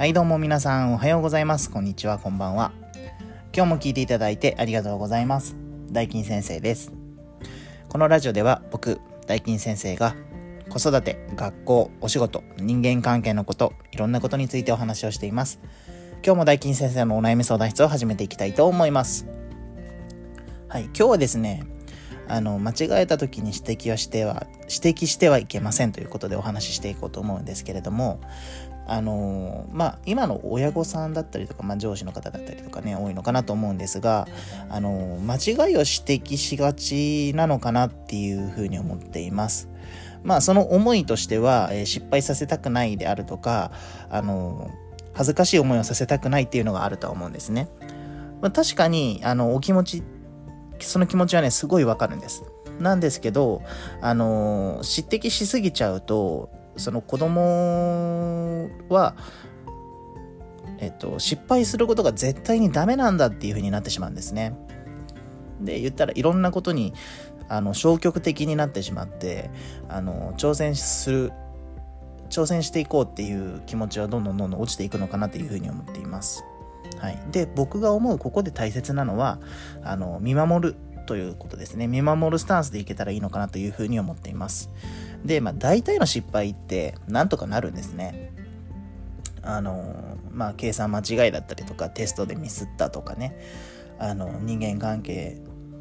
はいどうも皆さんおはようございます。こんにちは。こんばんは。今日も聞いていただいてありがとうございます。大金先生です。このラジオでは僕大金先生が子育て学校お仕事人間関係のこといろんなことについてお話をしています。今日も大金先生のお悩み相談室を始めていきたいと思います。はい今日はですねあの間違えた時に指摘はしては指摘してはいけませんということでお話ししていこうと思うんですけれどもあのまあ今の親御さんだったりとか、まあ、上司の方だったりとかね多いのかなと思うんですがあの間違いを指摘しがちなのかなっていうふうに思っています。まあその思いとしては、えー、失敗させたくないであるとかあの恥ずかしい思いをさせたくないっていうのがあるとは思うんですね。まあ、確かにあのお気持ちその気持ちはねすごいわかるんです。なんですけどあの指摘しすぎちゃうとその子供は、えっと、失敗することが絶対にダメなんだっていう風になってしまうんですね。で、言ったらいろんなことに、あの、消極的になってしまって、あの、挑戦する、挑戦していこうっていう気持ちはどんどんどんどん落ちていくのかなというふうに思っています。はい。で、僕が思うここで大切なのは、あの、見守るということですね。見守るスタンスでいけたらいいのかなというふうに思っています。で、まあ、大体の失敗ってなんとかなるんですね。あの、まあ、計算間違いだったりとか、テストでミスったとかね、あの、人間関係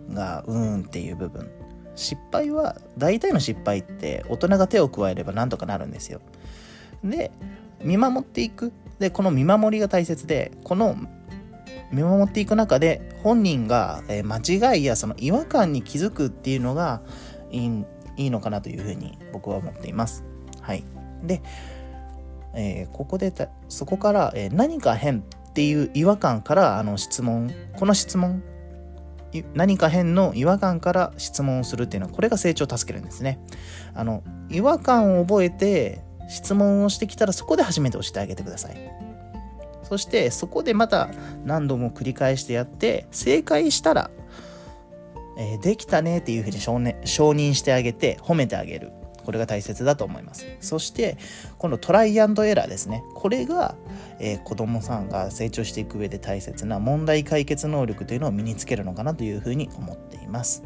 がうーんっていう部分。失敗は、大体の失敗って大人が手を加えればなんとかなるんですよ。で、見守っていく。で、この見守りが大切で、この見守っていく中で本人が間違いやその違和感に気づくっていうのがいいいいのかなというふうに僕は思っています。はい。で、えー、ここでそこから、えー、何か変っていう違和感からあの質問、この質問、何か変の違和感から質問をするっていうのは、これが成長を助けるんですね。あの、違和感を覚えて質問をしてきたらそこで初めて押してあげてください。そしてそこでまた何度も繰り返してやって正解したらえー、できたねっていうふうに承認してあげて褒めてあげる。これが大切だと思います。そして、このトライアンドエラーですね。これが、えー、子供さんが成長していく上で大切な問題解決能力というのを身につけるのかなというふうに思っています。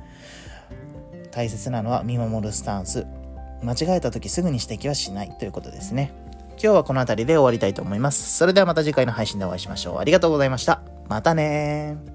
大切なのは見守るスタンス。間違えた時すぐに指摘はしないということですね。今日はこの辺りで終わりたいと思います。それではまた次回の配信でお会いしましょう。ありがとうございました。またね